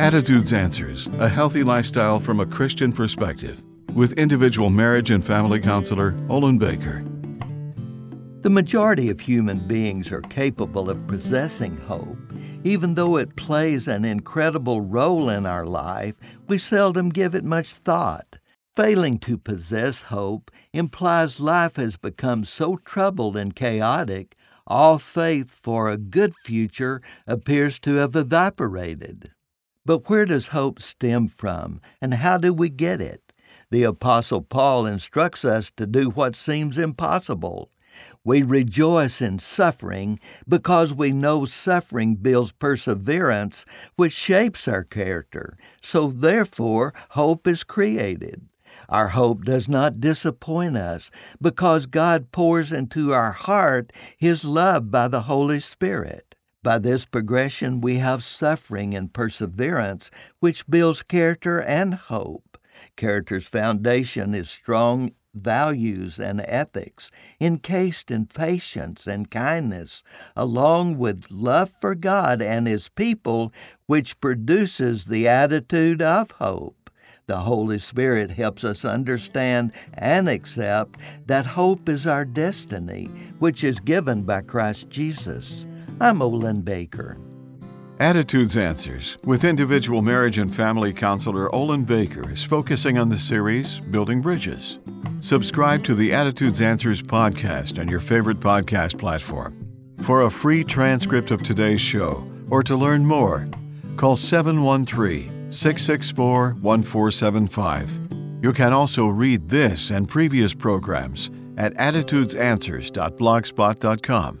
Attitudes Answers A Healthy Lifestyle from a Christian Perspective with individual marriage and family counselor Olin Baker. The majority of human beings are capable of possessing hope. Even though it plays an incredible role in our life, we seldom give it much thought. Failing to possess hope implies life has become so troubled and chaotic, all faith for a good future appears to have evaporated. But where does hope stem from, and how do we get it? The Apostle Paul instructs us to do what seems impossible. We rejoice in suffering because we know suffering builds perseverance, which shapes our character. So, therefore, hope is created. Our hope does not disappoint us because God pours into our heart His love by the Holy Spirit. By this progression, we have suffering and perseverance, which builds character and hope. Character's foundation is strong values and ethics, encased in patience and kindness, along with love for God and His people, which produces the attitude of hope. The Holy Spirit helps us understand and accept that hope is our destiny, which is given by Christ Jesus. I'm Olin Baker. Attitudes Answers with individual marriage and family counselor Olin Baker is focusing on the series Building Bridges. Subscribe to the Attitudes Answers podcast on your favorite podcast platform. For a free transcript of today's show or to learn more, call 713 664 1475. You can also read this and previous programs at attitudesanswers.blogspot.com